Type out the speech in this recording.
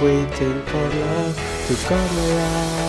waiting for love to come around.